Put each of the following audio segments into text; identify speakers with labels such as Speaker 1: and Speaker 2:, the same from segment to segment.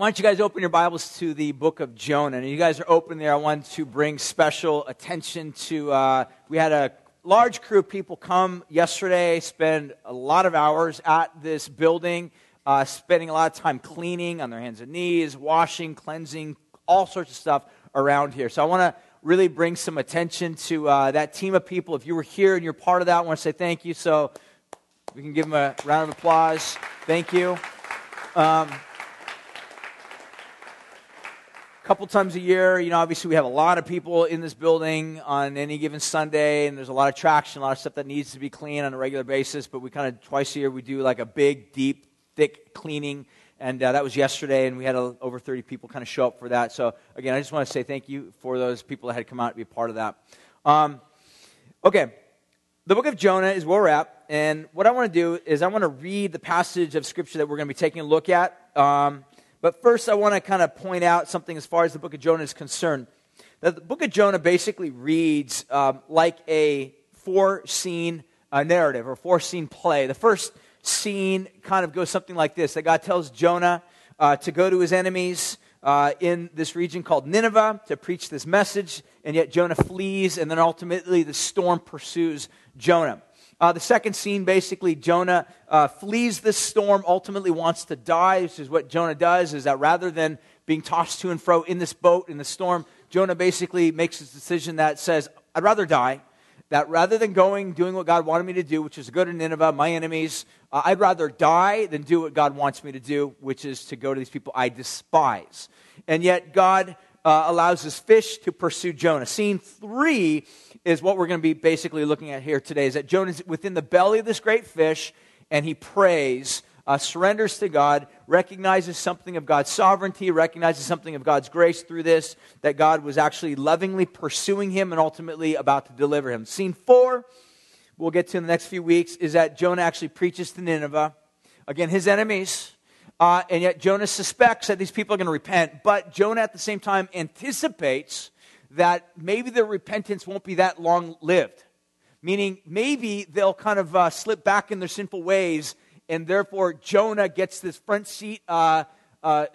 Speaker 1: Why don't you guys open your Bibles to the book of Jonah? And you guys are open there. I want to bring special attention to. Uh, we had a large crew of people come yesterday, spend a lot of hours at this building, uh, spending a lot of time cleaning on their hands and knees, washing, cleansing, all sorts of stuff around here. So I want to really bring some attention to uh, that team of people. If you were here and you're part of that, I want to say thank you. So we can give them a round of applause. Thank you. Um, couple times a year. You know, obviously we have a lot of people in this building on any given Sunday, and there's a lot of traction, a lot of stuff that needs to be cleaned on a regular basis. But we kind of twice a year we do like a big, deep, thick cleaning, and uh, that was yesterday, and we had a, over 30 people kind of show up for that. So again, I just want to say thank you for those people that had come out to be a part of that. Um, okay, the book of Jonah is where we're at, and what I want to do is I want to read the passage of scripture that we're going to be taking a look at. Um, but first, I want to kind of point out something as far as the book of Jonah is concerned. That the book of Jonah basically reads um, like a four scene uh, narrative or four scene play. The first scene kind of goes something like this that God tells Jonah uh, to go to his enemies. Uh, in this region called Nineveh to preach this message, and yet Jonah flees, and then ultimately the storm pursues Jonah. Uh, the second scene, basically, Jonah uh, flees this storm, ultimately wants to die. This is what Jonah does, is that rather than being tossed to and fro in this boat, in the storm, Jonah basically makes his decision that says, I'd rather die. That rather than going, doing what God wanted me to do, which is go to Nineveh, my enemies, uh, I'd rather die than do what God wants me to do, which is to go to these people I despise. And yet, God uh, allows this fish to pursue Jonah. Scene three is what we're going to be basically looking at here today is that Jonah is within the belly of this great fish and he prays, uh, surrenders to God, recognizes something of God's sovereignty, recognizes something of God's grace through this, that God was actually lovingly pursuing him and ultimately about to deliver him. Scene four, we'll get to in the next few weeks, is that Jonah actually preaches to Nineveh. Again, his enemies. Uh, and yet Jonah suspects that these people are going to repent, but Jonah at the same time anticipates that maybe their repentance won't be that long lived. Meaning, maybe they'll kind of uh, slip back in their sinful ways, and therefore Jonah gets this front seat uh, uh,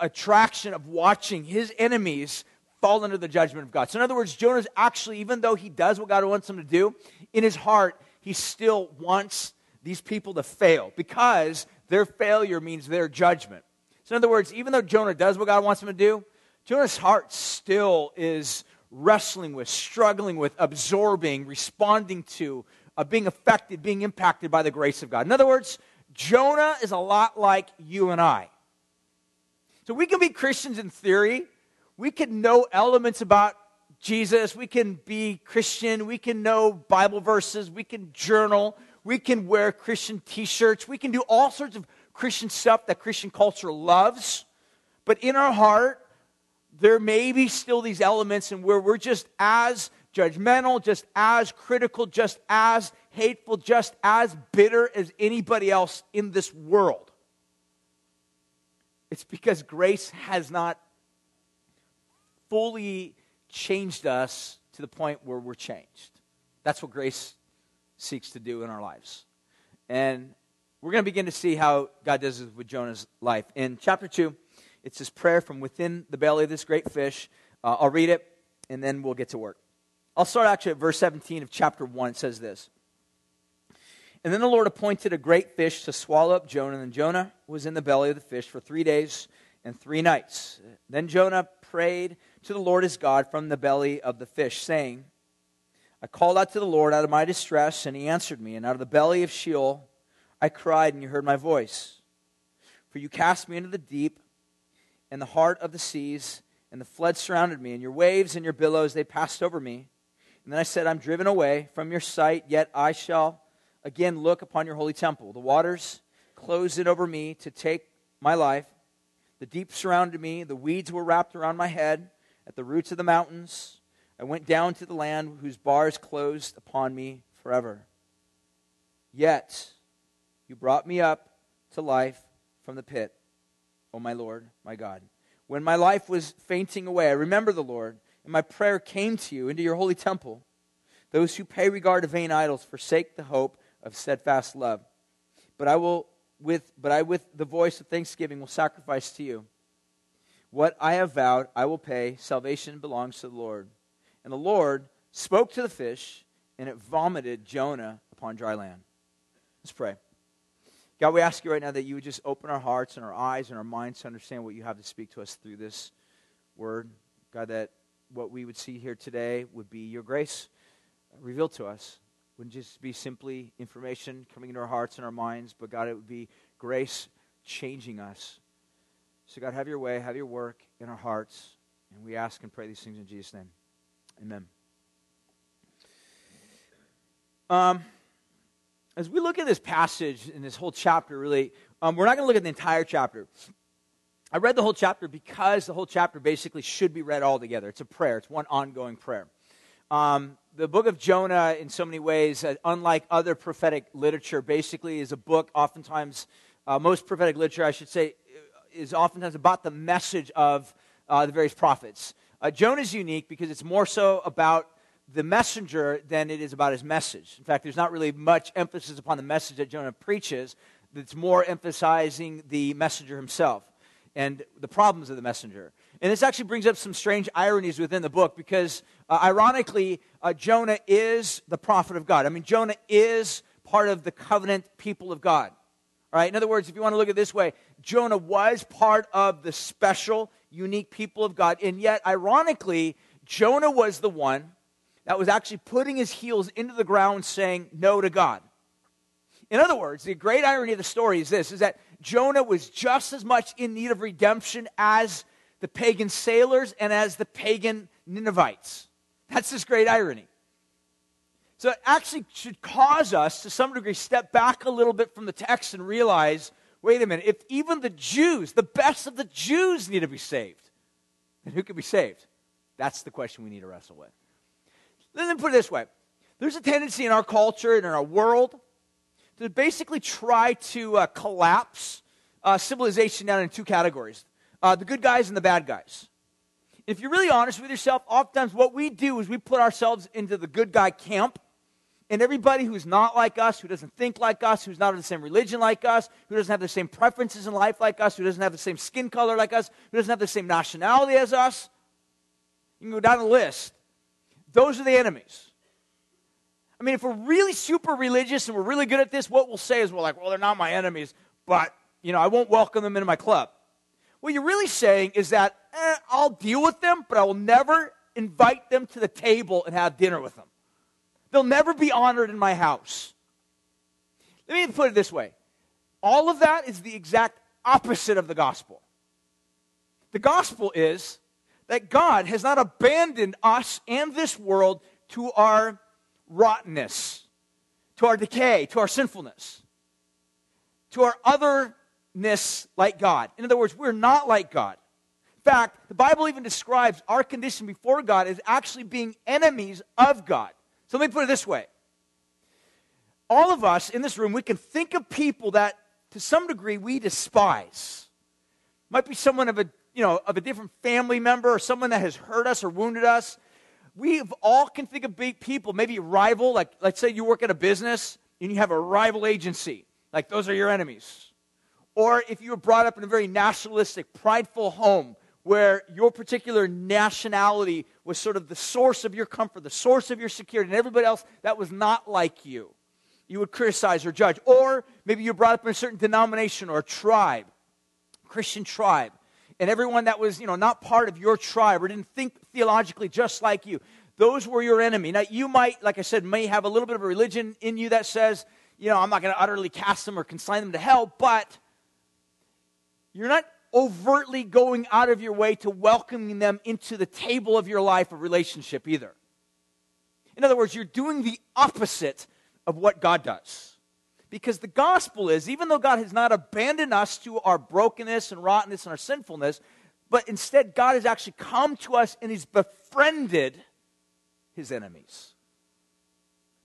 Speaker 1: attraction of watching his enemies fall under the judgment of God. So, in other words, Jonah's actually, even though he does what God wants him to do, in his heart, he still wants these people to fail because their failure means their judgment. So, in other words, even though Jonah does what God wants him to do, Jonah's heart still is wrestling with, struggling with, absorbing, responding to, uh, being affected, being impacted by the grace of God. In other words, Jonah is a lot like you and I. So we can be Christians in theory. We can know elements about Jesus. We can be Christian. We can know Bible verses. We can journal. We can wear Christian t shirts. We can do all sorts of Christian stuff that Christian culture loves. But in our heart, there may be still these elements and where we're just as judgmental, just as critical, just as hateful, just as bitter as anybody else in this world. It's because grace has not fully changed us to the point where we're changed. That's what grace seeks to do in our lives. And we're going to begin to see how God does this with Jonah's life. In chapter 2, it's this prayer from within the belly of this great fish. Uh, I'll read it, and then we'll get to work. I'll start actually at verse 17 of chapter 1. It says this And then the Lord appointed a great fish to swallow up Jonah, and Jonah was in the belly of the fish for three days and three nights. Then Jonah prayed to the Lord his God from the belly of the fish, saying, I called out to the Lord out of my distress, and he answered me. And out of the belly of Sheol I cried, and you heard my voice. For you cast me into the deep and the heart of the seas, and the flood surrounded me, and your waves and your billows, they passed over me. And then I said, I'm driven away from your sight, yet I shall again look upon your holy temple. The waters closed in over me to take my life. The deep surrounded me, the weeds were wrapped around my head at the roots of the mountains. I went down to the land whose bars closed upon me forever. Yet you brought me up to life from the pit. O my Lord, my God. When my life was fainting away, I remember the Lord, and my prayer came to you into your holy temple. Those who pay regard to vain idols forsake the hope of steadfast love. But I will with but I with the voice of thanksgiving will sacrifice to you. What I have vowed, I will pay. Salvation belongs to the Lord. And the Lord spoke to the fish, and it vomited Jonah upon dry land. Let's pray. God, we ask you right now that you would just open our hearts and our eyes and our minds to understand what you have to speak to us through this word. God, that what we would see here today would be your grace revealed to us. Wouldn't just be simply information coming into our hearts and our minds, but God, it would be grace changing us so, God, have your way, have your work in our hearts. And we ask and pray these things in Jesus' name. Amen. Um, as we look at this passage in this whole chapter, really, um, we're not going to look at the entire chapter. I read the whole chapter because the whole chapter basically should be read all together. It's a prayer, it's one ongoing prayer. Um, the book of Jonah, in so many ways, uh, unlike other prophetic literature, basically is a book, oftentimes, uh, most prophetic literature, I should say, is oftentimes about the message of uh, the various prophets. Uh, Jonah is unique because it's more so about the messenger than it is about his message. In fact, there's not really much emphasis upon the message that Jonah preaches, it's more emphasizing the messenger himself and the problems of the messenger. And this actually brings up some strange ironies within the book because, uh, ironically, uh, Jonah is the prophet of God. I mean, Jonah is part of the covenant people of God. All right? In other words, if you want to look at this way, Jonah was part of the special, unique people of God. And yet, ironically, Jonah was the one that was actually putting his heels into the ground saying no to God. In other words, the great irony of the story is this is that Jonah was just as much in need of redemption as the pagan sailors and as the pagan Ninevites. That's this great irony. So it actually should cause us to some degree step back a little bit from the text and realize wait a minute, if even the Jews, the best of the Jews, need to be saved, then who can be saved? That's the question we need to wrestle with. Let me put it this way there's a tendency in our culture and in our world to basically try to uh, collapse uh, civilization down into two categories uh, the good guys and the bad guys. If you're really honest with yourself, oftentimes what we do is we put ourselves into the good guy camp and everybody who's not like us, who doesn't think like us, who's not of the same religion like us, who doesn't have the same preferences in life like us, who doesn't have the same skin color like us, who doesn't have the same nationality as us, you can go down the list. Those are the enemies. I mean, if we're really super religious and we're really good at this, what we'll say is we're like, well, they're not my enemies, but, you know, I won't welcome them into my club. What you're really saying is that eh, I'll deal with them, but I will never invite them to the table and have dinner with them. They'll never be honored in my house. Let me put it this way all of that is the exact opposite of the gospel. The gospel is that God has not abandoned us and this world to our rottenness, to our decay, to our sinfulness, to our otherness like God. In other words, we're not like God. In fact, the Bible even describes our condition before God as actually being enemies of God. So let me put it this way. All of us in this room, we can think of people that to some degree we despise. Might be someone of a, you know, of a different family member or someone that has hurt us or wounded us. We all can think of big people, maybe rival, like let's say you work at a business and you have a rival agency. Like those are your enemies. Or if you were brought up in a very nationalistic, prideful home where your particular nationality was sort of the source of your comfort, the source of your security, and everybody else that was not like you, you would criticize or judge. Or maybe you're brought up in a certain denomination or tribe, Christian tribe, and everyone that was, you know, not part of your tribe or didn't think theologically just like you, those were your enemy. Now, you might, like I said, may have a little bit of a religion in you that says, you know, I'm not going to utterly cast them or consign them to hell, but you're not overtly going out of your way to welcoming them into the table of your life of relationship either. In other words, you're doing the opposite of what God does. Because the gospel is, even though God has not abandoned us to our brokenness and rottenness and our sinfulness, but instead God has actually come to us and He's befriended His enemies.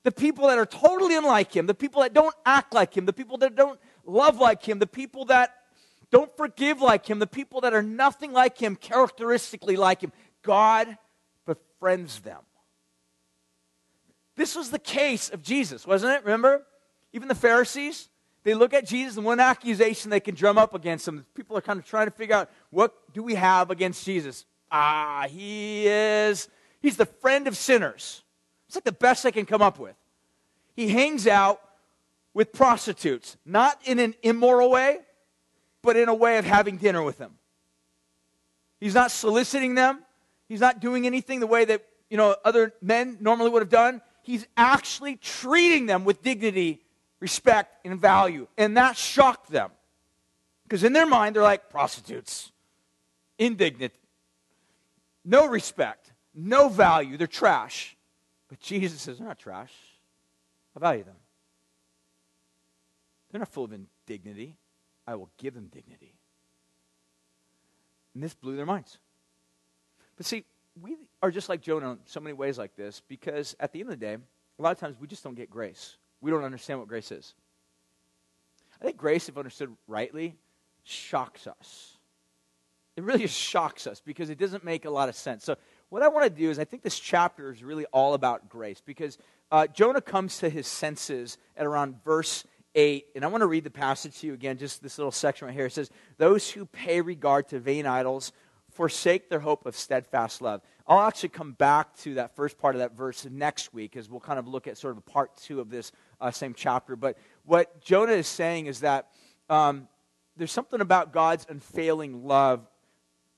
Speaker 1: The people that are totally unlike Him, the people that don't act like Him, the people that don't love like Him, the people that don't forgive like him. The people that are nothing like him, characteristically like him, God befriends them. This was the case of Jesus, wasn't it? Remember? Even the Pharisees, they look at Jesus and one accusation they can drum up against him. People are kind of trying to figure out what do we have against Jesus? Ah, he is, he's the friend of sinners. It's like the best they can come up with. He hangs out with prostitutes, not in an immoral way, but in a way of having dinner with them. He's not soliciting them. He's not doing anything the way that, you know, other men normally would have done. He's actually treating them with dignity respect, and value. And that shocked them. Because in their mind, they're like prostitutes, indignant, no respect, no value. They're trash. But Jesus says, they're not trash. I value them. They're not full of indignity. I will give them dignity. And this blew their minds. But see, we are just like Jonah in so many ways like this because at the end of the day, a lot of times we just don't get grace we don't understand what grace is. I think grace, if understood rightly, shocks us. It really just shocks us because it doesn't make a lot of sense. So, what I want to do is, I think this chapter is really all about grace because uh, Jonah comes to his senses at around verse 8. And I want to read the passage to you again, just this little section right here. It says, Those who pay regard to vain idols forsake their hope of steadfast love. I'll actually come back to that first part of that verse next week as we'll kind of look at sort of part two of this uh, same chapter. But what Jonah is saying is that um, there's something about God's unfailing love,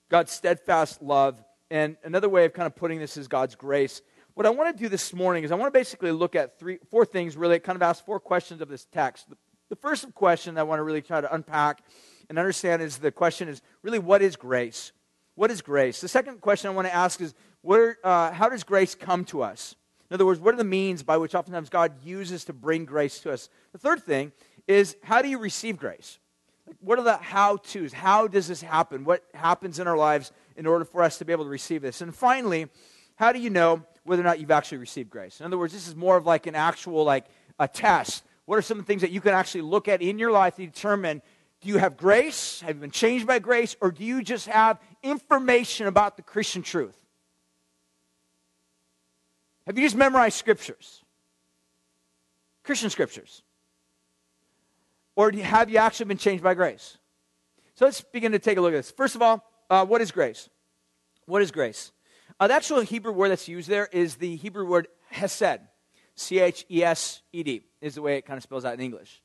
Speaker 1: God's steadfast love. And another way of kind of putting this is God's grace. What I want to do this morning is I want to basically look at three, four things, really, kind of ask four questions of this text. The, the first question I want to really try to unpack and understand is the question is really, what is grace? What is grace? The second question I want to ask is, where, uh, how does grace come to us? In other words, what are the means by which oftentimes God uses to bring grace to us? The third thing is how do you receive grace? Like, what are the how to's? How does this happen? What happens in our lives in order for us to be able to receive this? And finally, how do you know whether or not you've actually received grace? In other words, this is more of like an actual like a test. What are some things that you can actually look at in your life to determine do you have grace? Have you been changed by grace? Or do you just have information about the Christian truth? Have you just memorized scriptures? Christian scriptures? Or have you actually been changed by grace? So let's begin to take a look at this. First of all, uh, what is grace? What is grace? Uh, the actual Hebrew word that's used there is the Hebrew word hesed. C H E S E D is the way it kind of spells out in English.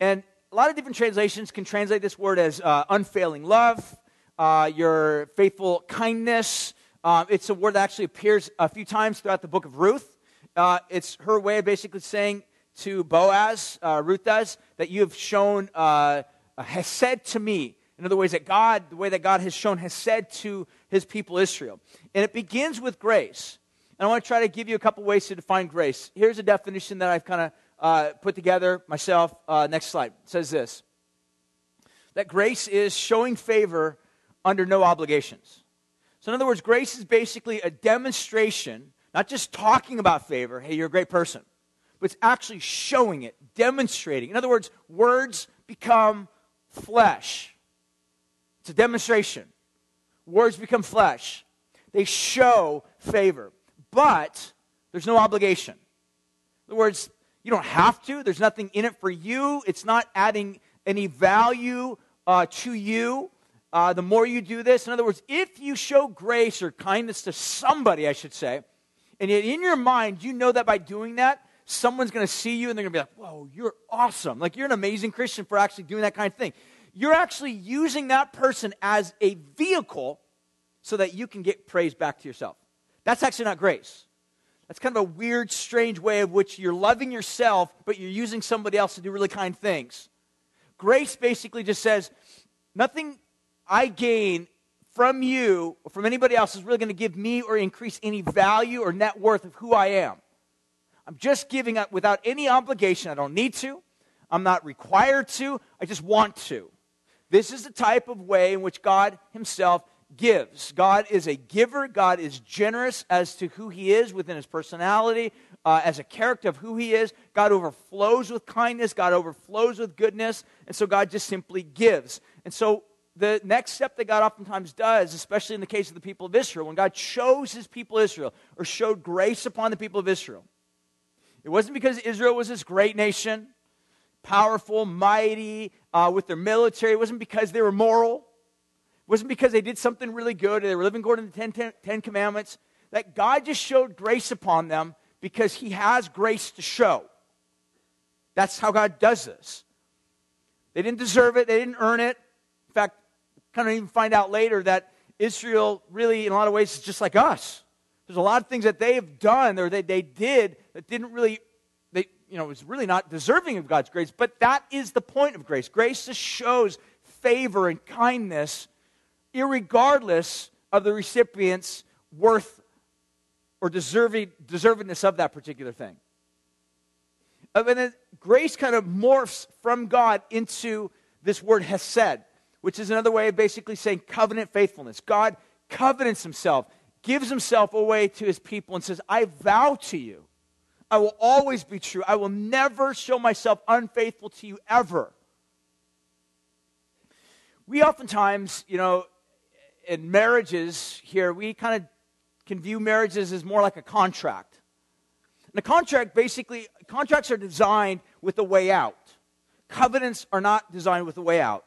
Speaker 1: And a lot of different translations can translate this word as uh, unfailing love, uh, your faithful kindness, um, it's a word that actually appears a few times throughout the book of Ruth. Uh, it's her way of basically saying to Boaz, uh, Ruth does, that you have shown uh, said to me. In other words, that God, the way that God has shown hesed to his people Israel. And it begins with grace. And I want to try to give you a couple ways to define grace. Here's a definition that I've kind of uh, put together myself. Uh, next slide. It says this that grace is showing favor under no obligations. So, in other words, grace is basically a demonstration, not just talking about favor, hey, you're a great person, but it's actually showing it, demonstrating. In other words, words become flesh. It's a demonstration. Words become flesh. They show favor, but there's no obligation. In other words, you don't have to. There's nothing in it for you. It's not adding any value uh, to you uh, the more you do this. In other words, if you show grace or kindness to somebody, I should say, and yet in your mind you know that by doing that, someone's going to see you and they're going to be like, whoa, you're awesome. Like you're an amazing Christian for actually doing that kind of thing. You're actually using that person as a vehicle so that you can get praise back to yourself. That's actually not grace. That's kind of a weird, strange way of which you're loving yourself, but you're using somebody else to do really kind things. Grace basically just says, nothing I gain from you or from anybody else is really going to give me or increase any value or net worth of who I am. I'm just giving up without any obligation. I don't need to. I'm not required to. I just want to. This is the type of way in which God Himself gives. God is a giver. God is generous as to who He is within His personality, uh, as a character of who He is. God overflows with kindness. God overflows with goodness. And so God just simply gives. And so the next step that God oftentimes does, especially in the case of the people of Israel, when God chose his people Israel or showed grace upon the people of Israel, it wasn't because Israel was this great nation, powerful, mighty uh, with their military. It wasn't because they were moral. It wasn't because they did something really good or they were living according to the Ten, Ten, Ten Commandments. That God just showed grace upon them because He has grace to show. That's how God does this. They didn't deserve it, they didn't earn it. Kind of even find out later that Israel really, in a lot of ways, is just like us. There's a lot of things that they have done or that they did that didn't really, they, you know, was really not deserving of God's grace. But that is the point of grace. Grace just shows favor and kindness, regardless of the recipient's worth or deserving, deservedness of that particular thing. And then grace kind of morphs from God into this word hesed, which is another way of basically saying covenant faithfulness. God covenants himself, gives himself away to his people, and says, I vow to you, I will always be true. I will never show myself unfaithful to you ever. We oftentimes, you know, in marriages here, we kind of can view marriages as more like a contract. And a contract basically, contracts are designed with a way out. Covenants are not designed with a way out.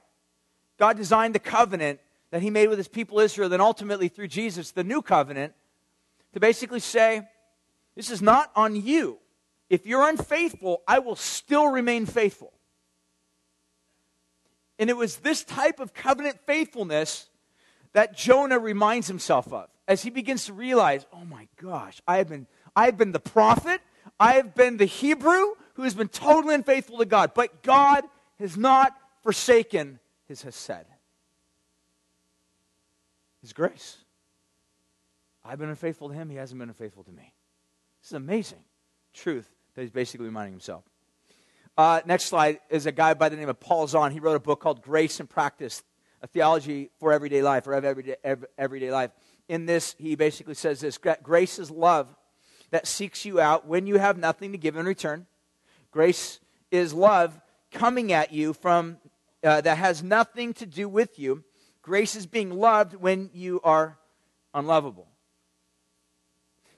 Speaker 1: God designed the covenant that he made with his people Israel, then ultimately through Jesus, the new covenant, to basically say, This is not on you. If you're unfaithful, I will still remain faithful. And it was this type of covenant faithfulness that Jonah reminds himself of as he begins to realize, oh my gosh, I have been, I have been the prophet, I have been the Hebrew who has been totally unfaithful to God, but God has not forsaken his Hesed, his grace. I've been unfaithful to him, he hasn't been unfaithful to me. This is amazing truth that he's basically reminding himself. Uh, next slide is a guy by the name of Paul Zahl. He wrote a book called Grace in Practice, a theology for everyday life, or everyday, everyday life in this, he basically says this Grace is love that seeks you out when you have nothing to give in return. Grace is love coming at you from uh, that has nothing to do with you. Grace is being loved when you are unlovable.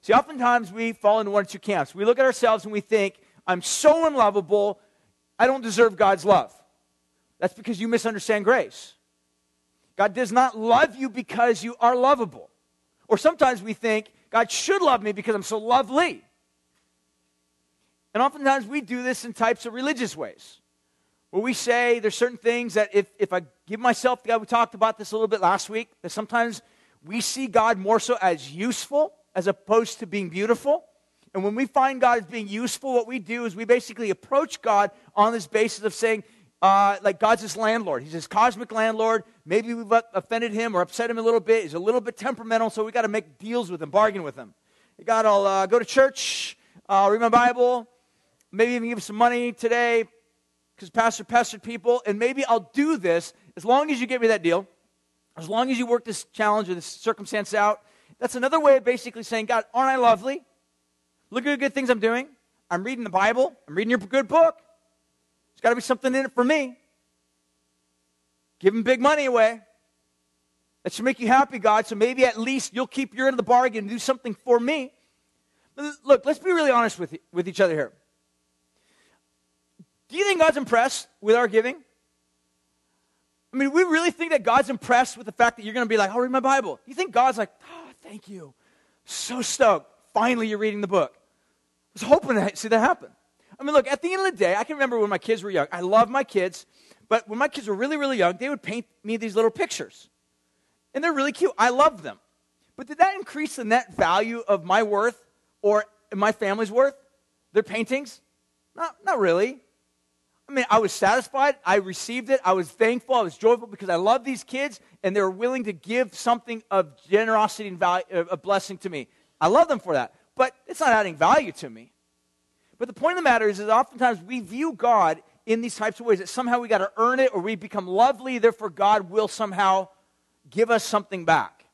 Speaker 1: See, oftentimes we fall into one or two camps. We look at ourselves and we think, I'm so unlovable, I don't deserve God's love. That's because you misunderstand grace. God does not love you because you are lovable. Or sometimes we think, God should love me because I'm so lovely. And oftentimes we do this in types of religious ways. Where we say there's certain things that if, if I give myself to God, we talked about this a little bit last week, that sometimes we see God more so as useful as opposed to being beautiful. And when we find God as being useful, what we do is we basically approach God on this basis of saying, uh, like God's his landlord. He's his cosmic landlord. Maybe we've offended him or upset him a little bit. He's a little bit temperamental, so we got to make deals with him, bargain with him. God, I'll uh, go to church, uh, read my Bible, maybe even give some money today because pastor pestered people, and maybe I'll do this as long as you give me that deal, as long as you work this challenge or this circumstance out. That's another way of basically saying, God, aren't I lovely? Look at the good things I'm doing. I'm reading the Bible. I'm reading your good book There's got to be something in it for me. Give Giving big money away. That should make you happy, God. So maybe at least you'll keep your end of the bargain and do something for me. Look, let's be really honest with, with each other here. Do you think God's impressed with our giving? I mean, we really think that God's impressed with the fact that you're going to be like, I'll read my Bible. You think God's like, oh, thank you. So stoked. Finally, you're reading the book. I was hoping to see that happen. I mean, look, at the end of the day, I can remember when my kids were young. I love my kids, but when my kids were really, really young, they would paint me these little pictures. And they're really cute. I love them. But did that increase the net value of my worth or my family's worth? Their paintings? Not, not really. I mean, I was satisfied. I received it. I was thankful. I was joyful because I love these kids and they were willing to give something of generosity and value, uh, a blessing to me. I love them for that. But it's not adding value to me. But the point of the matter is, is oftentimes we view God in these types of ways that somehow we got to earn it or we become lovely, therefore God will somehow give us something back.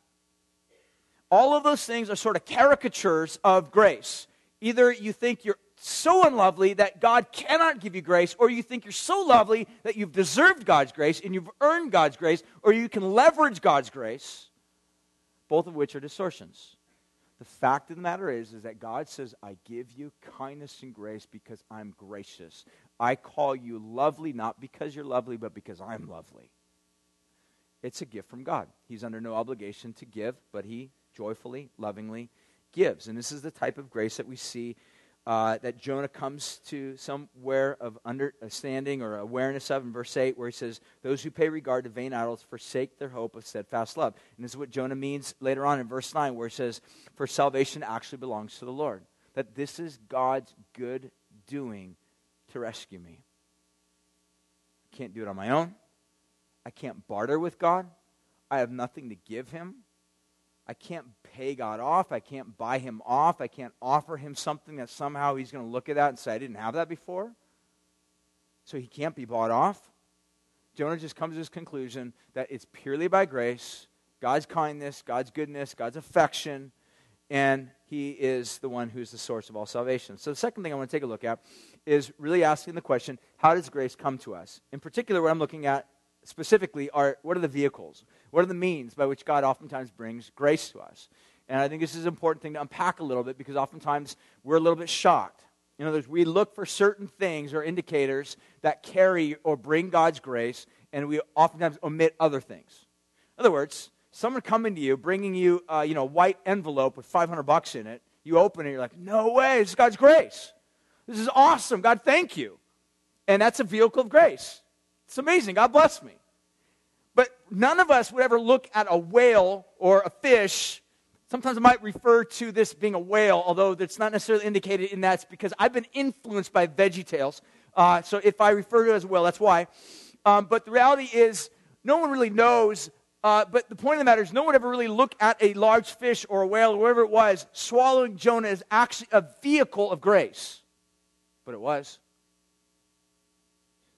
Speaker 1: All of those things are sort of caricatures of grace. Either you think you're so unlovely that God cannot give you grace, or you think you're so lovely that you've deserved God's grace and you've earned God's grace, or you can leverage God's grace, both of which are distortions. The fact of the matter is, is that God says, I give you kindness and grace because I'm gracious. I call you lovely, not because you're lovely, but because I'm lovely. It's a gift from God. He's under no obligation to give, but he joyfully, lovingly gives. And this is the type of grace that we see uh, that Jonah comes to somewhere of understanding or awareness of in verse 8, where he says, Those who pay regard to vain idols forsake their hope of steadfast love. And this is what Jonah means later on in verse 9, where he says, For salvation actually belongs to the Lord. That this is God's good doing to rescue me. I can't do it on my own. I can't barter with God. I have nothing to give him. I can't pay God off. I can't buy him off. I can't offer him something that somehow he's going to look at that and say, I didn't have that before. So he can't be bought off. Jonah just comes to this conclusion that it's purely by grace, God's kindness, God's goodness, God's affection, and he is the one who's the source of all salvation. So the second thing I want to take a look at is really asking the question, how does grace come to us? In particular, what I'm looking at specifically are what are the vehicles? What are the means by which God oftentimes brings grace to us? And I think this is an important thing to unpack a little bit because oftentimes we're a little bit shocked. In other words, we look for certain things or indicators that carry or bring God's grace, and we oftentimes omit other things. In other words, someone coming to you, bringing you, uh, you know, a white envelope with 500 bucks in it, you open it, you're like, no way, this is God's grace. This is awesome. God, thank you. And that's a vehicle of grace. It's amazing. God bless me. But none of us would ever look at a whale or a fish. Sometimes I might refer to this being a whale, although it's not necessarily indicated in that. It's because I've been influenced by Veggie Tales. Uh, so if I refer to it as a whale, that's why. Um, but the reality is, no one really knows. Uh, but the point of the matter is, no one ever really looked at a large fish or a whale or whatever it was swallowing Jonah as actually a vehicle of grace. But it was.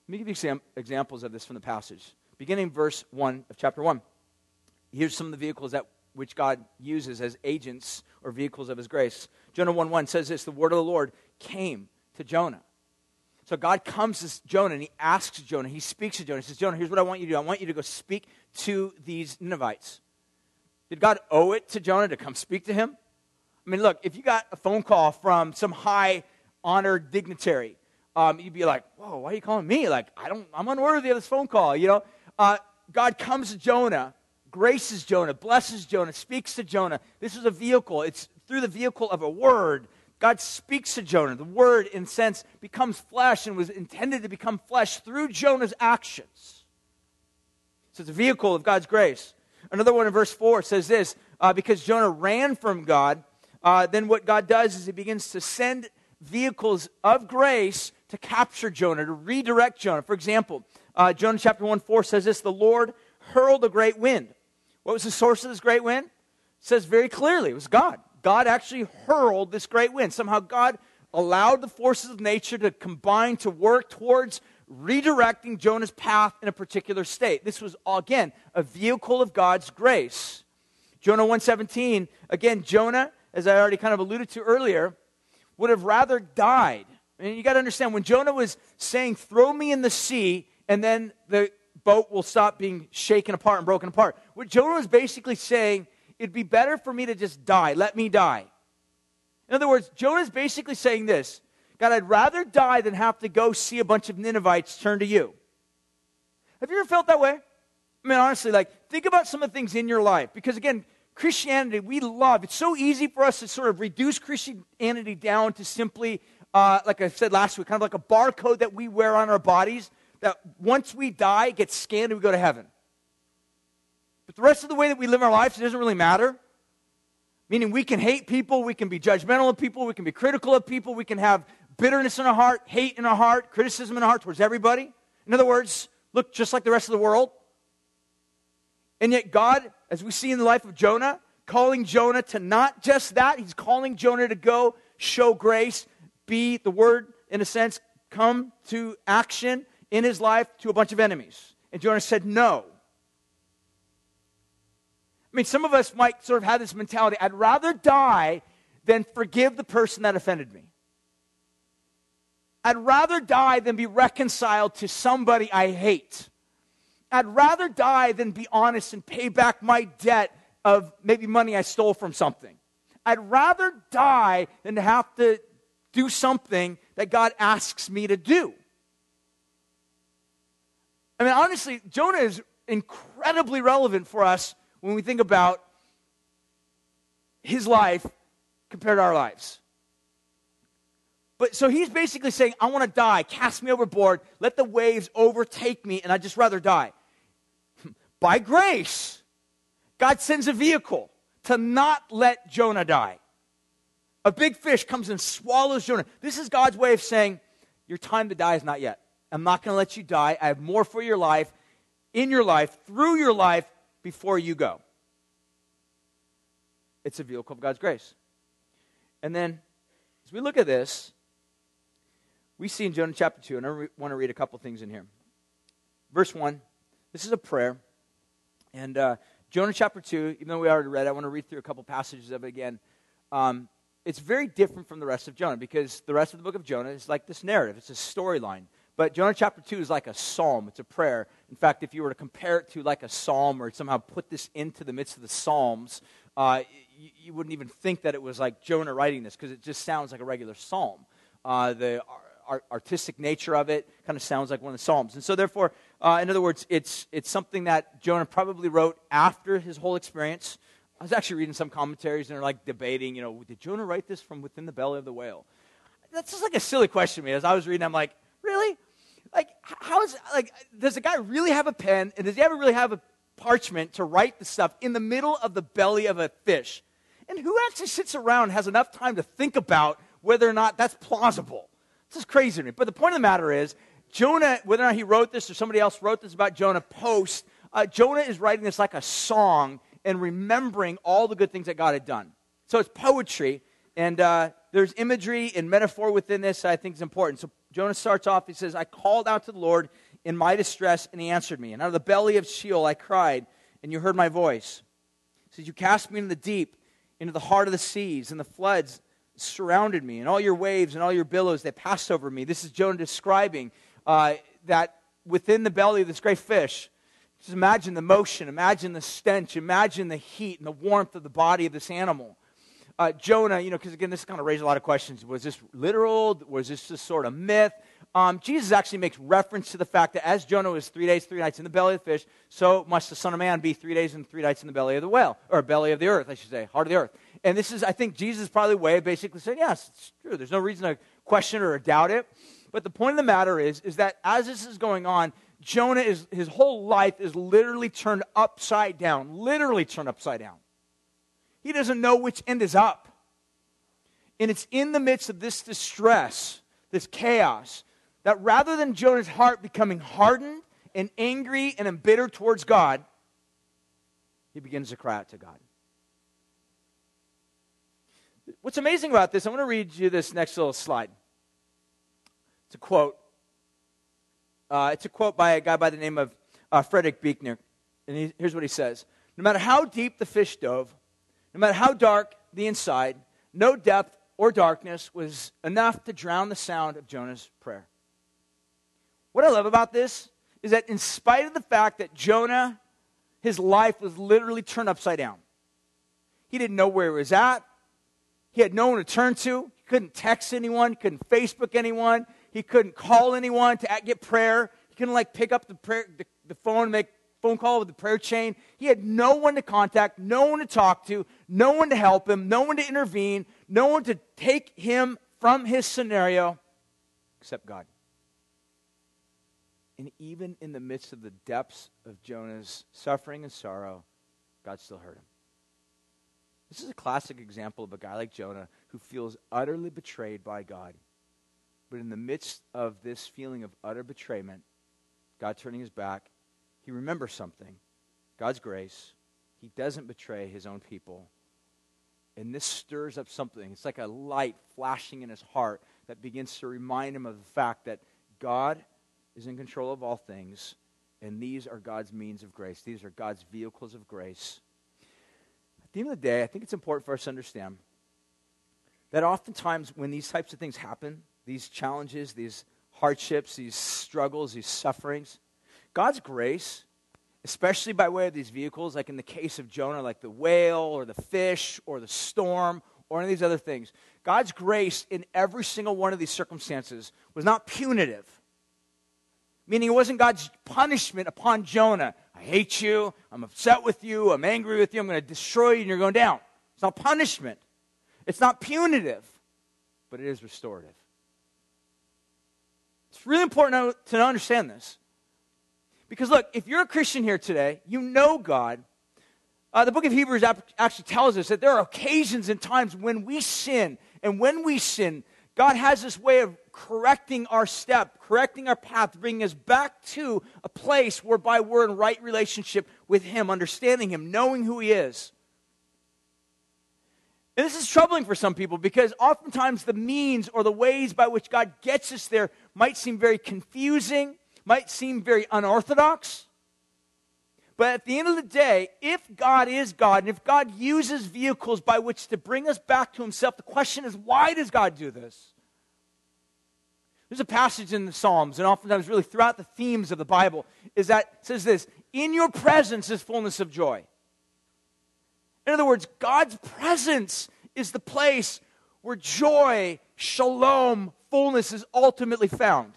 Speaker 1: Let me give you some examples of this from the passage. Beginning verse 1 of chapter 1. Here's some of the vehicles that which God uses as agents or vehicles of his grace. Jonah 1 1 says this the word of the Lord came to Jonah. So God comes to Jonah and he asks Jonah, he speaks to Jonah. He says, Jonah, here's what I want you to do. I want you to go speak to these Ninevites. Did God owe it to Jonah to come speak to him? I mean, look, if you got a phone call from some high honored dignitary um, you'd be like, whoa, why are you calling me? Like, I don't, I'm unworthy of this phone call, you know? Uh, God comes to Jonah, graces Jonah, blesses Jonah, speaks to Jonah. This is a vehicle. It's through the vehicle of a word. God speaks to Jonah. The word, in sense, becomes flesh and was intended to become flesh through Jonah's actions. So it's a vehicle of God's grace. Another one in verse 4 says this uh, because Jonah ran from God, uh, then what God does is he begins to send vehicles of grace to capture Jonah, to redirect Jonah. For example, uh, Jonah chapter 1 4 says this The Lord hurled a great wind. What was the source of this great wind? It says very clearly it was God. God actually hurled this great wind. Somehow God allowed the forces of nature to combine to work towards redirecting Jonah's path in a particular state. This was again a vehicle of God's grace. Jonah 117, again Jonah, as I already kind of alluded to earlier, would have rather died. And you got to understand, when Jonah was saying, Throw me in the sea, and then the boat will stop being shaken apart and broken apart, what Jonah was basically saying, It'd be better for me to just die. Let me die. In other words, Jonah's basically saying this God, I'd rather die than have to go see a bunch of Ninevites turn to you. Have you ever felt that way? I mean, honestly, like, think about some of the things in your life. Because again, Christianity, we love. It's so easy for us to sort of reduce Christianity down to simply, uh, like I said last week, kind of like a barcode that we wear on our bodies that once we die, it gets scanned and we go to heaven. But the rest of the way that we live our lives, it doesn't really matter. Meaning we can hate people, we can be judgmental of people, we can be critical of people, we can have bitterness in our heart, hate in our heart, criticism in our heart towards everybody. In other words, look just like the rest of the world. And yet, God, as we see in the life of Jonah, calling Jonah to not just that, he's calling Jonah to go show grace, be the word, in a sense, come to action in his life to a bunch of enemies. And Jonah said, No. I mean, some of us might sort of have this mentality I'd rather die than forgive the person that offended me. I'd rather die than be reconciled to somebody I hate. I'd rather die than be honest and pay back my debt of maybe money I stole from something. I'd rather die than to have to do something that God asks me to do. I mean, honestly, Jonah is incredibly relevant for us when we think about his life compared to our lives. But so he's basically saying, I want to die. Cast me overboard. Let the waves overtake me, and I'd just rather die. By grace, God sends a vehicle to not let Jonah die. A big fish comes and swallows Jonah. This is God's way of saying, Your time to die is not yet. I'm not going to let you die. I have more for your life, in your life, through your life, before you go. It's a vehicle of God's grace. And then, as we look at this, we see in Jonah chapter 2, and I re- want to read a couple things in here. Verse 1, this is a prayer. And uh, Jonah chapter 2, even though we already read I want to read through a couple passages of it again. Um, it's very different from the rest of Jonah because the rest of the book of Jonah is like this narrative, it's a storyline. But Jonah chapter 2 is like a psalm, it's a prayer. In fact, if you were to compare it to like a psalm or somehow put this into the midst of the Psalms, uh, you, you, wouldn't even think that it was like Jonah writing this because it just sounds like a regular psalm. Uh, the art, artistic nature of it kind of sounds like one of the Psalms. And so, therefore, uh, in other words, it's, it's something that Jonah probably wrote after his whole experience. I was actually reading some commentaries and they're like debating, you know, did Jonah write this from within the belly of the whale? That's just like a silly question to me. As I was reading, I'm like, really? Like, how is, like, does a guy really have a pen and does he ever really have a parchment to write the stuff in the middle of the belly of a fish? And who actually sits around has enough time to think about whether or not that's plausible? This is crazy to me. But the point of the matter is, Jonah, whether or not he wrote this or somebody else wrote this about Jonah post, uh, Jonah is writing this like a song and remembering all the good things that God had done. So it's poetry, and uh, there's imagery and metaphor within this I think is important. So Jonah starts off, he says, I called out to the Lord in my distress, and he answered me. And out of the belly of Sheol I cried, and you heard my voice. He says, You cast me into the deep, into the heart of the seas, and the floods surrounded me, and all your waves and all your billows, they passed over me. This is Jonah describing uh, that within the belly of this great fish, just imagine the motion, imagine the stench, imagine the heat and the warmth of the body of this animal. Uh, Jonah, you know, because again, this kind of raised a lot of questions. Was this literal? Was this just sort of myth? Um, Jesus actually makes reference to the fact that as Jonah was three days, three nights in the belly of the fish, so must the Son of Man be three days and three nights in the belly of the whale, or belly of the earth, I should say, heart of the earth. And this is, I think, Jesus' probably way of basically saying, yes, it's true. There's no reason to question or doubt it. But the point of the matter is, is that as this is going on, Jonah is, his whole life is literally turned upside down, literally turned upside down. He doesn't know which end is up. And it's in the midst of this distress, this chaos, that rather than Jonah's heart becoming hardened and angry and embittered towards God, he begins to cry out to God. What's amazing about this, I'm going to read you this next little slide. It's a quote. Uh, it's a quote by a guy by the name of uh, Frederick Buechner. And he, here's what he says No matter how deep the fish dove, no matter how dark the inside, no depth or darkness was enough to drown the sound of Jonah's prayer. What I love about this is that, in spite of the fact that Jonah, his life was literally turned upside down, he didn't know where he was at, he had no one to turn to. He couldn't text anyone, couldn't Facebook anyone, he couldn't call anyone to get prayer. He couldn't like pick up the, prayer, the, the phone and make phone call with the prayer chain. He had no one to contact, no one to talk to, no one to help him, no one to intervene, no one to take him from his scenario except God. And even in the midst of the depths of Jonah's suffering and sorrow, God still heard him. This is a classic example of a guy like Jonah who feels utterly betrayed by God. But in the midst of this feeling of utter betrayment, God turning his back, he remembers something God's grace. He doesn't betray his own people. And this stirs up something. It's like a light flashing in his heart that begins to remind him of the fact that God is in control of all things, and these are God's means of grace. These are God's vehicles of grace At the end of the day, I think it's important for us to understand that oftentimes when these types of things happen, these challenges, these hardships, these struggles, these sufferings, God's grace, especially by way of these vehicles, like in the case of Jonah, like the whale or the fish or the storm or any of these other things. God's grace in every single one of these circumstances was not punitive, meaning it wasn't God's punishment upon Jonah. I hate you. I'm upset with you. I'm angry with you. I'm going to destroy you, and you're going down. It's not punishment. It's not punitive, but it is restorative. It's really important to understand this. Because, look, if you're a Christian here today, you know God. Uh, the book of Hebrews actually tells us that there are occasions and times when we sin. And when we sin, God has this way of correcting our step, correcting our path, bringing us back to a place whereby we're in right relationship with Him, understanding Him, knowing who He is. And this is troubling for some people because oftentimes the means or the ways by which God gets us there might seem very confusing, might seem very unorthodox. But at the end of the day, if God is God and if God uses vehicles by which to bring us back to Himself, the question is why does God do this? There's a passage in the Psalms, and oftentimes, really throughout the themes of the Bible, is that says this In your presence is fullness of joy. In other words, God's presence is the place where joy, shalom, fullness is ultimately found.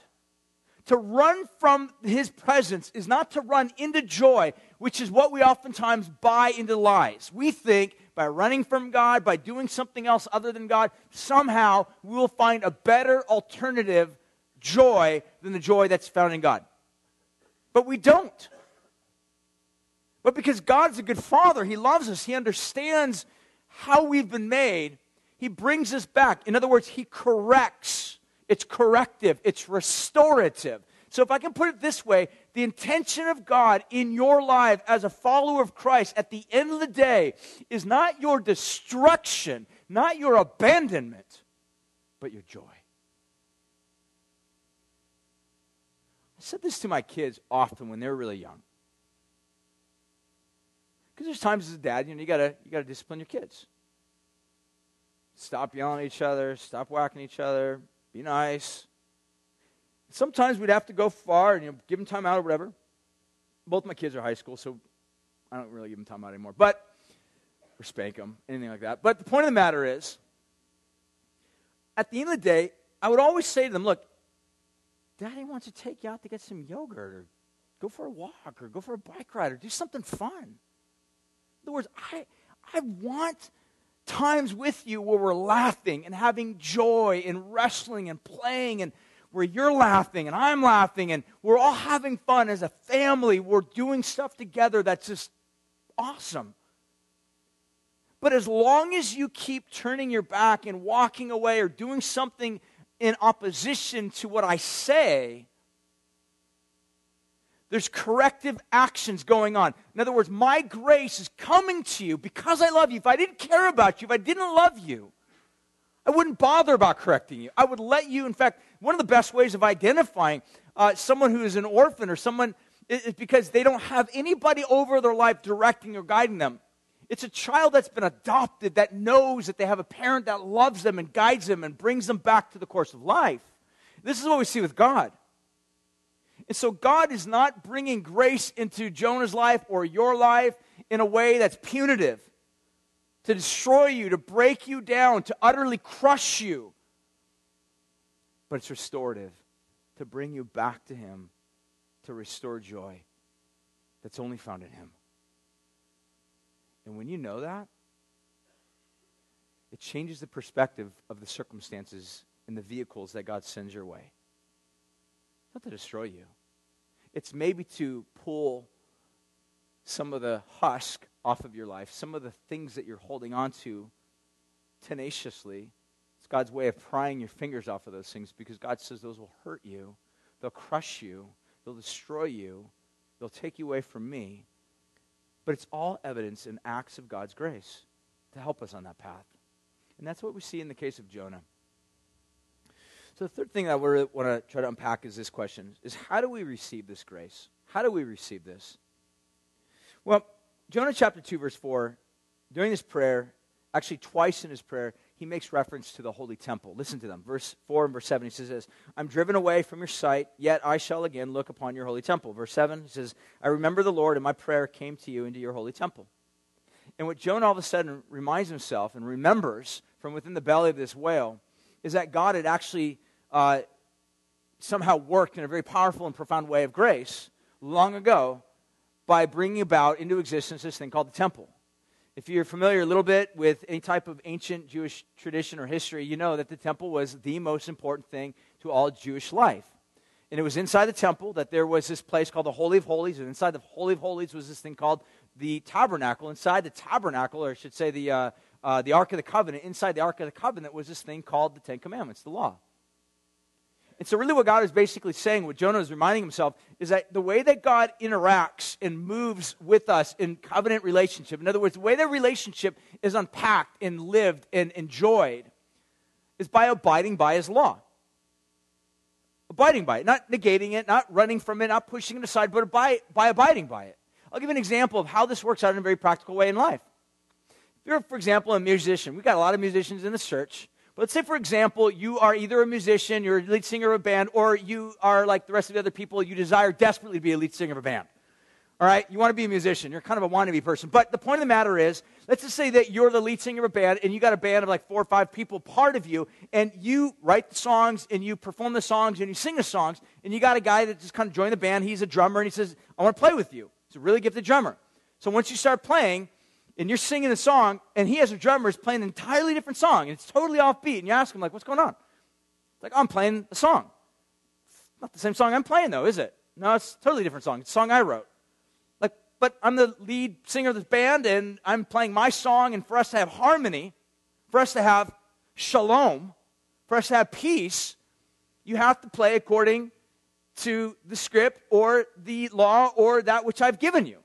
Speaker 1: To run from his presence is not to run into joy, which is what we oftentimes buy into lies. We think by running from God, by doing something else other than God, somehow we will find a better alternative joy than the joy that's found in God. But we don't. But because God's a good father, He loves us, He understands how we've been made, He brings us back. In other words, He corrects. It's corrective, it's restorative. So, if I can put it this way, the intention of God in your life as a follower of Christ at the end of the day is not your destruction, not your abandonment, but your joy. I said this to my kids often when they were really young. Because there's times as a dad, you know, you gotta you gotta discipline your kids. Stop yelling at each other, stop whacking each other, be nice. Sometimes we'd have to go far and you know, give them time out or whatever. Both my kids are high school, so I don't really give them time out anymore. But or spank them, anything like that. But the point of the matter is, at the end of the day, I would always say to them, look, Daddy wants to take you out to get some yogurt or go for a walk or go for a bike ride or do something fun In other words, I, I want times with you where we're laughing and having joy and wrestling and playing and where you're laughing and I'm laughing and we're all having fun as a family. We're doing stuff together that's just awesome. But as long as you keep turning your back and walking away or doing something in opposition to what I say, there's corrective actions going on. In other words, my grace is coming to you because I love you. If I didn't care about you, if I didn't love you, I wouldn't bother about correcting you. I would let you, in fact, one of the best ways of identifying uh, someone who is an orphan or someone is because they don't have anybody over their life directing or guiding them. It's a child that's been adopted that knows that they have a parent that loves them and guides them and brings them back to the course of life. This is what we see with God. And so God is not bringing grace into Jonah's life or your life in a way that's punitive, to destroy you, to break you down, to utterly crush you. But it's restorative, to bring you back to Him, to restore joy that's only found in Him. And when you know that, it changes the perspective of the circumstances and the vehicles that God sends your way not to destroy you. It's maybe to pull some of the husk off of your life, some of the things that you're holding on to tenaciously. It's God's way of prying your fingers off of those things because God says those will hurt you, they'll crush you, they'll destroy you, they'll take you away from me. But it's all evidence and acts of God's grace to help us on that path. And that's what we see in the case of Jonah. So the third thing that we want to try to unpack is this question: is how do we receive this grace? How do we receive this? Well, Jonah chapter two, verse four, during this prayer, actually twice in his prayer, he makes reference to the holy temple. Listen to them. Verse 4 and verse 7, he says this I'm driven away from your sight, yet I shall again look upon your holy temple. Verse 7, he says, I remember the Lord, and my prayer came to you into your holy temple. And what Jonah all of a sudden reminds himself and remembers from within the belly of this whale is that God had actually uh, somehow worked in a very powerful and profound way of grace long ago by bringing about into existence this thing called the temple. If you're familiar a little bit with any type of ancient Jewish tradition or history, you know that the temple was the most important thing to all Jewish life. And it was inside the temple that there was this place called the Holy of Holies, and inside the Holy of Holies was this thing called the tabernacle. Inside the tabernacle, or I should say the, uh, uh, the Ark of the Covenant, inside the Ark of the Covenant was this thing called the Ten Commandments, the law. And so, really, what God is basically saying, what Jonah is reminding himself, is that the way that God interacts and moves with us in covenant relationship, in other words, the way that relationship is unpacked and lived and enjoyed, is by abiding by his law. Abiding by it, not negating it, not running from it, not pushing it aside, but by, by abiding by it. I'll give an example of how this works out in a very practical way in life. If you're, for example, a musician, we've got a lot of musicians in the church. But let's say, for example, you are either a musician, you're a lead singer of a band, or you are like the rest of the other people, you desire desperately to be a lead singer of a band. All right? You want to be a musician. You're kind of a wannabe person. But the point of the matter is, let's just say that you're the lead singer of a band and you got a band of like four or five people part of you, and you write the songs and you perform the songs and you sing the songs, and you got a guy that just kind of joined the band. He's a drummer and he says, I want to play with you. He's a really gifted drummer. So once you start playing, and you're singing a song, and he has a drummer is playing an entirely different song, and it's totally offbeat, and you ask him, like, what's going on? It's like, I'm playing a song. It's not the same song I'm playing, though, is it? No, it's a totally different song. It's a song I wrote. Like, but I'm the lead singer of this band, and I'm playing my song, and for us to have harmony, for us to have shalom, for us to have peace, you have to play according to the script or the law or that which I've given you.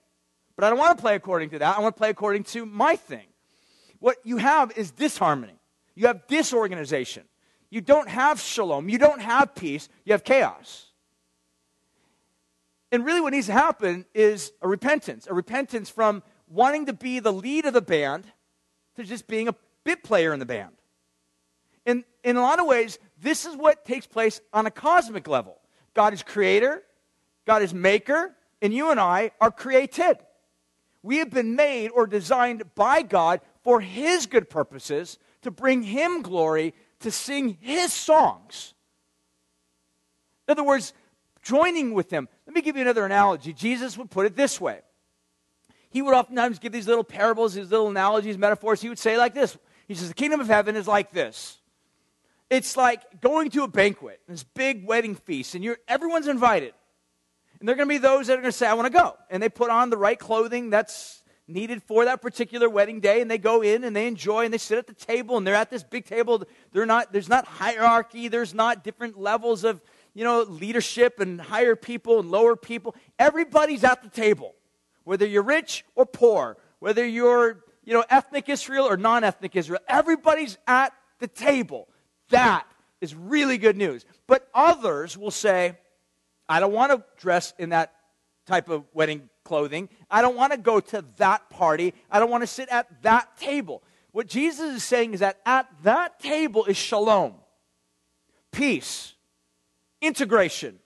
Speaker 1: But I don't want to play according to that. I want to play according to my thing. What you have is disharmony. You have disorganization. You don't have shalom. You don't have peace. You have chaos. And really, what needs to happen is a repentance a repentance from wanting to be the lead of the band to just being a bit player in the band. And in a lot of ways, this is what takes place on a cosmic level. God is creator, God is maker, and you and I are created. We have been made or designed by God for His good purposes, to bring Him glory, to sing His songs. In other words, joining with Him. Let me give you another analogy. Jesus would put it this way. He would oftentimes give these little parables, these little analogies, metaphors. He would say like this He says, The kingdom of heaven is like this. It's like going to a banquet, this big wedding feast, and you're, everyone's invited. And there are going to be those that are going to say, I want to go. And they put on the right clothing that's needed for that particular wedding day. And they go in and they enjoy and they sit at the table and they're at this big table. They're not, there's not hierarchy. There's not different levels of, you know, leadership and higher people and lower people. Everybody's at the table, whether you're rich or poor, whether you're, you know, ethnic Israel or non ethnic Israel. Everybody's at the table. That is really good news. But others will say, I don't want to dress in that type of wedding clothing. I don't want to go to that party. I don't want to sit at that table. What Jesus is saying is that at that table is shalom, peace, integration.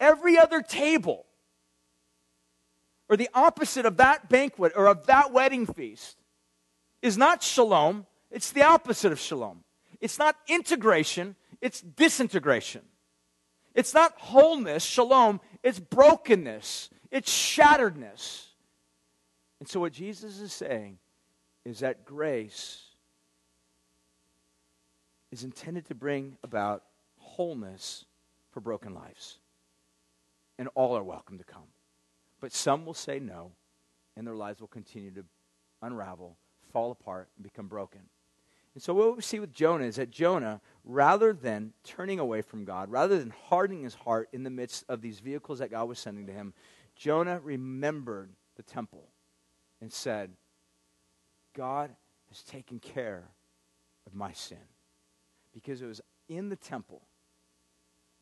Speaker 1: Every other table, or the opposite of that banquet or of that wedding feast, is not shalom, it's the opposite of shalom. It's not integration, it's disintegration. It's not wholeness, shalom, it's brokenness, it's shatteredness. And so, what Jesus is saying is that grace is intended to bring about wholeness for broken lives. And all are welcome to come. But some will say no, and their lives will continue to unravel, fall apart, and become broken. And so, what we see with Jonah is that Jonah, rather than turning away from God, rather than hardening his heart in the midst of these vehicles that God was sending to him, Jonah remembered the temple and said, God has taken care of my sin. Because it was in the temple,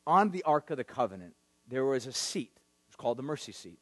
Speaker 1: on the Ark of the Covenant, there was a seat. It was called the mercy seat.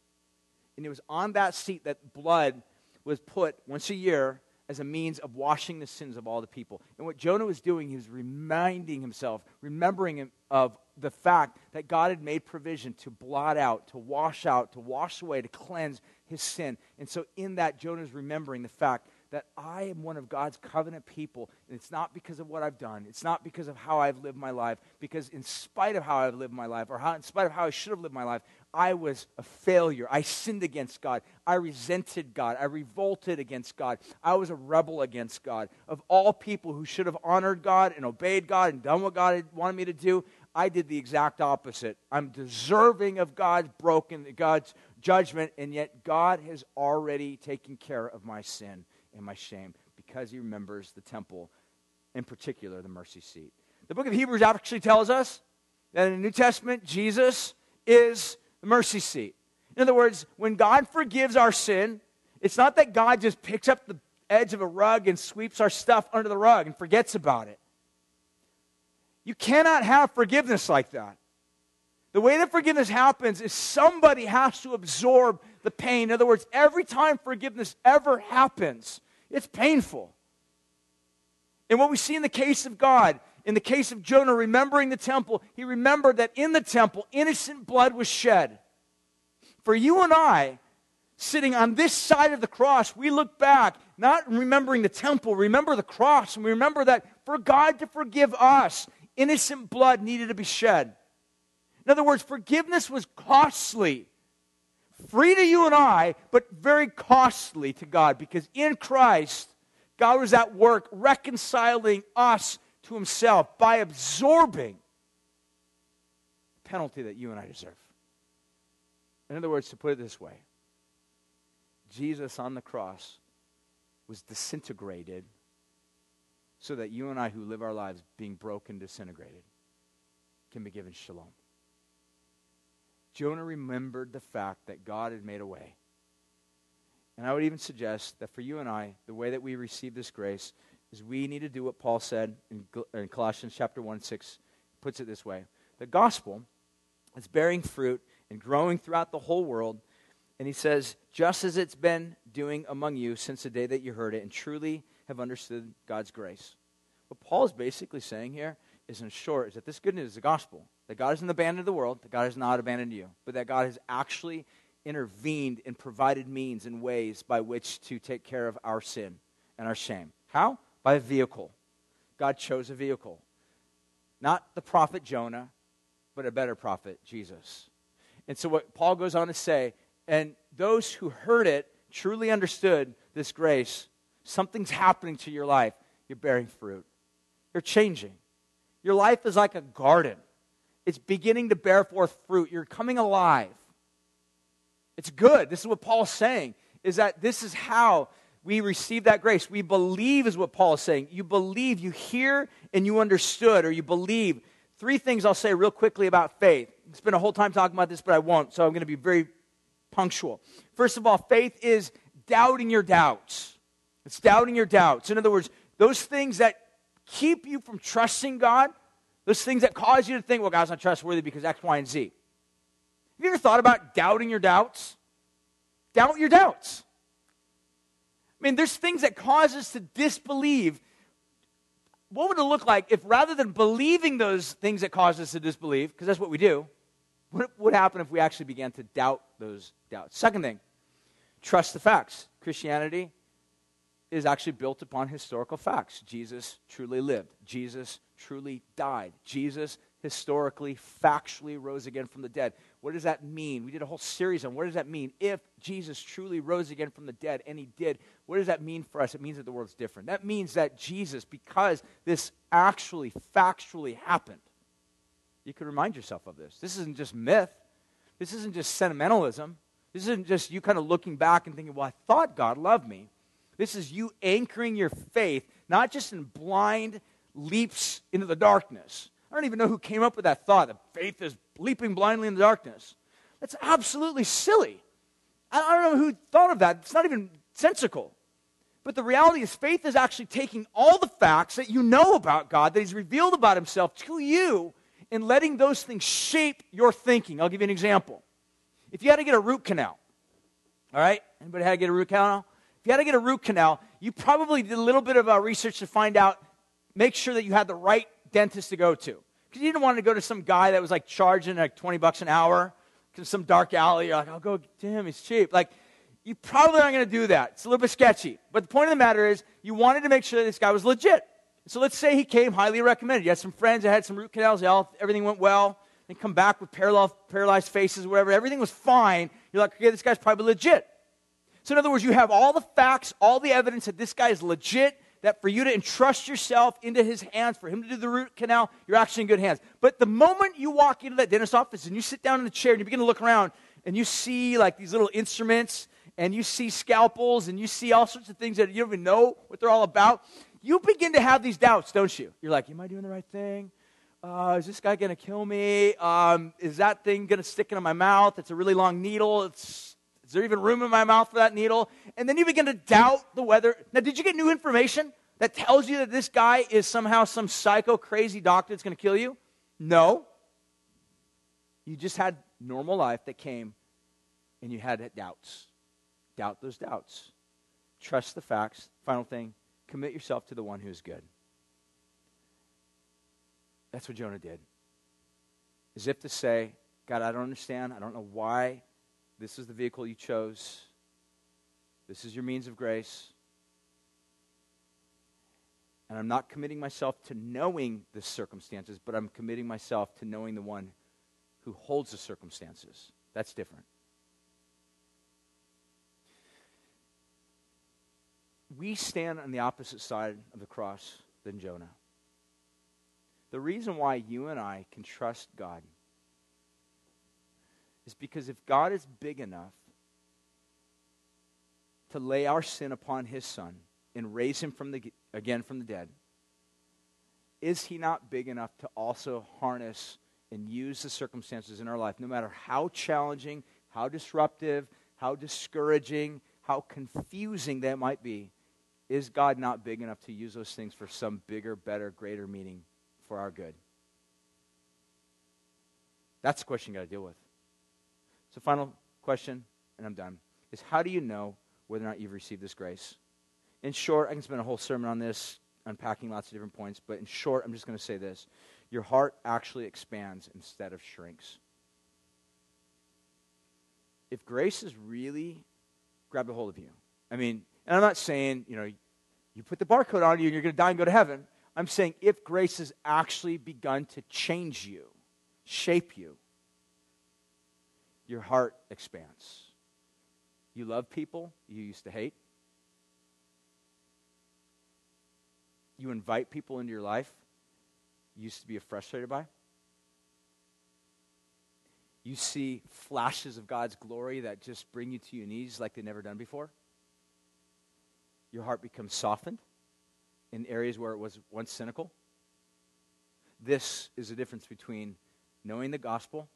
Speaker 1: And it was on that seat that blood was put once a year as a means of washing the sins of all the people. And what Jonah was doing, he was reminding himself, remembering him of the fact that God had made provision to blot out, to wash out, to wash away, to cleanse his sin. And so, in that, Jonah is remembering the fact that I am one of God's covenant people. And it's not because of what I've done, it's not because of how I've lived my life, because in spite of how I've lived my life, or how, in spite of how I should have lived my life, I was a failure. I sinned against God. I resented God. I revolted against God. I was a rebel against God. Of all people who should have honored God and obeyed God and done what God wanted me to do, I did the exact opposite. I'm deserving of God's broken, God's judgment, and yet God has already taken care of my sin and my shame because He remembers the temple, in particular, the mercy seat. The book of Hebrews actually tells us that in the New Testament, Jesus is the mercy seat. In other words, when God forgives our sin, it's not that God just picks up the edge of a rug and sweeps our stuff under the rug and forgets about it. You cannot have forgiveness like that. The way that forgiveness happens is somebody has to absorb the pain. In other words, every time forgiveness ever happens, it's painful. And what we see in the case of God, in the case of Jonah remembering the temple, he remembered that in the temple, innocent blood was shed. For you and I, sitting on this side of the cross, we look back, not remembering the temple, remember the cross, and we remember that for God to forgive us, innocent blood needed to be shed. In other words, forgiveness was costly. Free to you and I, but very costly to God because in Christ, God was at work reconciling us to himself by absorbing the penalty that you and I deserve. In other words, to put it this way, Jesus on the cross was disintegrated so that you and I, who live our lives being broken, disintegrated, can be given shalom. Jonah remembered the fact that God had made a way. And I would even suggest that for you and I, the way that we receive this grace is we need to do what Paul said in, in Colossians chapter 1 6 puts it this way. The gospel is bearing fruit and growing throughout the whole world. And he says, just as it's been doing among you since the day that you heard it and truly have understood God's grace. What Paul is basically saying here is, in short, is that this good news is the gospel. That God hasn't abandoned the world, that God has not abandoned you, but that God has actually intervened and provided means and ways by which to take care of our sin and our shame. How? By a vehicle. God chose a vehicle. Not the prophet Jonah, but a better prophet, Jesus. And so, what Paul goes on to say, and those who heard it truly understood this grace, something's happening to your life. You're bearing fruit, you're changing. Your life is like a garden it's beginning to bear forth fruit. You're coming alive. It's good. This is what Paul's saying, is that this is how we receive that grace. We believe, is what Paul is saying. You believe, you hear, and you understood, or you believe. Three things I'll say real quickly about faith. I Spend a whole time talking about this, but I won't, so I'm going to be very punctual. First of all, faith is doubting your doubts. It's doubting your doubts. In other words, those things that keep you from trusting God, those things that cause you to think, well, God's not trustworthy because X, Y, and Z. Have you ever thought about doubting your doubts? Doubt your doubts. I mean, there's things that cause us to disbelieve. What would it look like if rather than believing those things that cause us to disbelieve, because that's what we do, what would happen if we actually began to doubt those doubts? Second thing, trust the facts. Christianity is actually built upon historical facts. Jesus truly lived. Jesus truly died. Jesus historically, factually rose again from the dead. What does that mean? We did a whole series on what does that mean? If Jesus truly rose again from the dead, and he did, what does that mean for us? It means that the world's different. That means that Jesus, because this actually, factually happened, you can remind yourself of this. This isn't just myth, this isn't just sentimentalism. This isn't just you kind of looking back and thinking, well, I thought God loved me. This is you anchoring your faith, not just in blind leaps into the darkness. I don't even know who came up with that thought that faith is leaping blindly in the darkness. That's absolutely silly. I don't know who thought of that. It's not even sensical. But the reality is, faith is actually taking all the facts that you know about God, that He's revealed about Himself to you, and letting those things shape your thinking. I'll give you an example. If you had to get a root canal, all right? Anybody had to get a root canal? If you had to get a root canal, you probably did a little bit of uh, research to find out make sure that you had the right dentist to go to. Because you didn't want to go to some guy that was like charging like 20 bucks an hour, some dark alley. You're like, I'll go to him, he's cheap. Like, you probably aren't going to do that. It's a little bit sketchy. But the point of the matter is, you wanted to make sure that this guy was legit. So let's say he came highly recommended. You had some friends that had some root canals, health, everything went well. They come back with paralyzed, paralyzed faces, whatever. Everything was fine. You're like, okay, this guy's probably legit. So, in other words, you have all the facts, all the evidence that this guy is legit, that for you to entrust yourself into his hands, for him to do the root canal, you're actually in good hands. But the moment you walk into that dentist office and you sit down in the chair and you begin to look around and you see like these little instruments and you see scalpels and you see all sorts of things that you don't even know what they're all about, you begin to have these doubts, don't you? You're like, Am I doing the right thing? Uh, is this guy going to kill me? Um, is that thing going to stick into my mouth? It's a really long needle. It's, is there even room in my mouth for that needle? And then you begin to doubt the weather. Now, did you get new information that tells you that this guy is somehow some psycho crazy doctor that's going to kill you? No. You just had normal life that came and you had doubts. Doubt those doubts. Trust the facts. Final thing commit yourself to the one who is good. That's what Jonah did. As if to say, God, I don't understand. I don't know why this is the vehicle you chose. This is your means of grace. And I'm not committing myself to knowing the circumstances, but I'm committing myself to knowing the one who holds the circumstances. That's different. we stand on the opposite side of the cross than Jonah. The reason why you and I can trust God is because if God is big enough to lay our sin upon his son and raise him from the, again from the dead, is he not big enough to also harness and use the circumstances in our life, no matter how challenging, how disruptive, how discouraging, how confusing that might be, is God not big enough to use those things for some bigger, better, greater meaning for our good? That's the question you got to deal with. So, final question, and I'm done, is how do you know whether or not you've received this grace? In short, I can spend a whole sermon on this, unpacking lots of different points, but in short, I'm just going to say this. Your heart actually expands instead of shrinks. If grace has really grabbed a hold of you, I mean, and I'm not saying, you know, you put the barcode on you and you're going to die and go to heaven. I'm saying if grace has actually begun to change you, shape you, your heart expands. You love people you used to hate. You invite people into your life you used to be frustrated by. You see flashes of God's glory that just bring you to your knees like they've never done before your heart becomes softened in areas where it was once cynical. This is the difference between knowing the gospel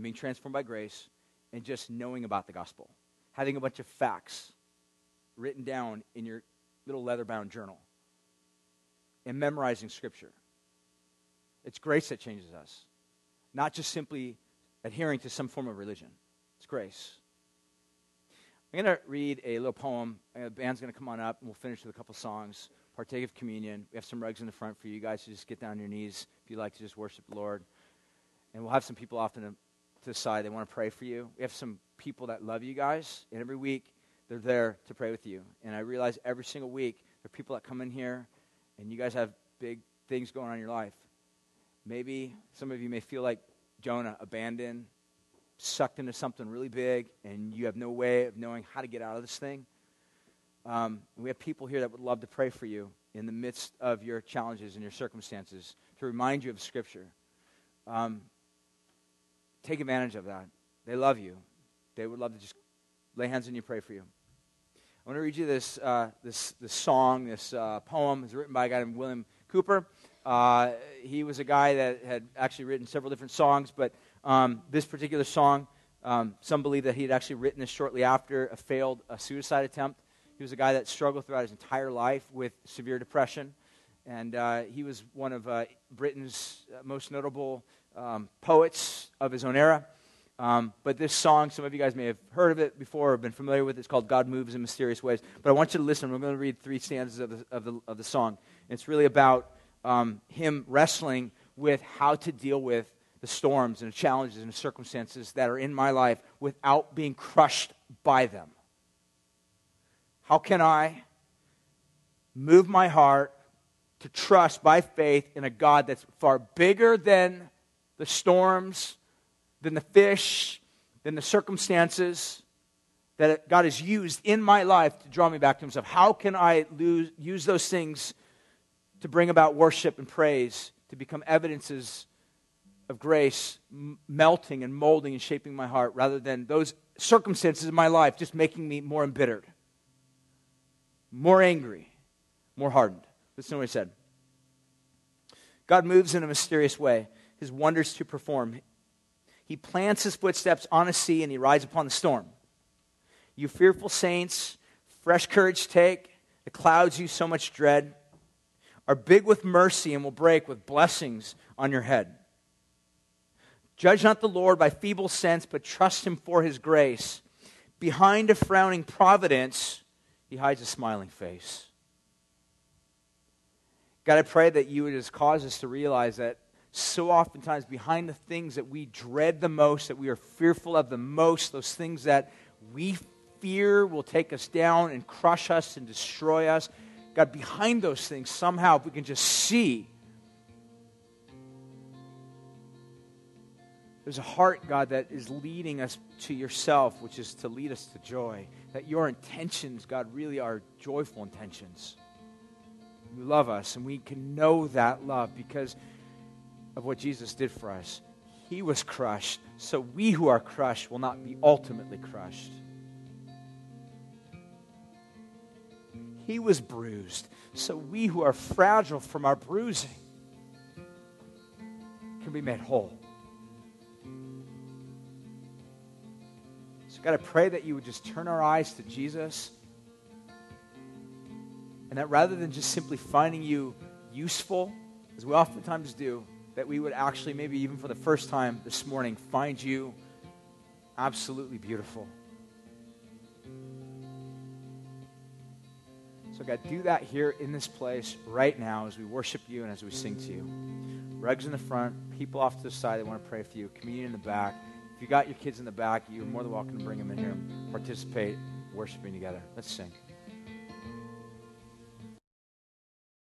Speaker 1: and being transformed by grace and just knowing about the gospel. Having a bunch of facts written down in your little leather bound journal and memorizing scripture. It's grace that changes us, not just simply adhering to some form of religion. It's grace. I'm going to read a little poem. Uh, the band's going to come on up, and we'll finish with a couple songs. Partake of communion. We have some rugs in the front for you guys to just get down on your knees if you'd like to just worship the Lord. And we'll have some people off to, to the side. They want to pray for you. We have some people that love you guys, and every week they're there to pray with you. And I realize every single week there are people that come in here, and you guys have big things going on in your life. Maybe some of you may feel like Jonah, abandoned, sucked into something really big and you have no way of knowing how to get out of this thing. Um, we have people here that would love to pray for you in the midst of your challenges and your circumstances to remind you of Scripture. Um, take advantage of that. They love you. They would love to just lay hands on you, pray for you. I want to read you this, uh, this, this song, this uh, poem. It's written by a guy named William Cowper. Uh, he was a guy that had actually written several different songs, but um, this particular song, um, some believe that he had actually written this shortly after a failed a suicide attempt. He was a guy that struggled throughout his entire life with severe depression. And uh, he was one of uh, Britain's most notable um, poets of his own era. Um, but this song, some of you guys may have heard of it before or been familiar with it. It's called God Moves in Mysterious Ways. But I want you to listen. We're going to read three stanzas of the, of the, of the song. And it's really about um, him wrestling with how to deal with the storms and the challenges and the circumstances that are in my life without being crushed by them. How can I move my heart to trust by faith in a God that's far bigger than the storms, then the fish, then the circumstances that God has used in my life to draw me back to Himself? How can I lose, use those things to bring about worship and praise, to become evidences of grace m- melting and molding and shaping my heart rather than those circumstances in my life just making me more embittered, more angry, more hardened. Listen to what he said. God moves in a mysterious way, his wonders to perform. He plants his footsteps on a sea and he rides upon the storm. You fearful saints, fresh courage take. The clouds you so much dread are big with mercy and will break with blessings on your head. Judge not the Lord by feeble sense, but trust him for his grace. Behind a frowning providence, he hides a smiling face. God, I pray that you would just cause us to realize that so oftentimes behind the things that we dread the most, that we are fearful of the most, those things that we fear will take us down and crush us and destroy us, God, behind those things, somehow, if we can just see There's a heart, God, that is leading us to yourself, which is to lead us to joy. That your intentions, God, really are joyful intentions. You love us, and we can know that love because of what Jesus did for us. He was crushed, so we who are crushed will not be ultimately crushed. He was bruised, so we who are fragile from our bruising can be made whole. So, God, I pray that you would just turn our eyes to Jesus. And that rather than just simply finding you useful, as we oftentimes do, that we would actually, maybe even for the first time this morning, find you absolutely beautiful. So, God, do that here in this place right now as we worship you and as we sing to you. Rugs in the front, people off to the side that want to pray for you, communion in the back. If you got your kids in the back, you're more than welcome to bring them in here participate worshiping together. Let's sing.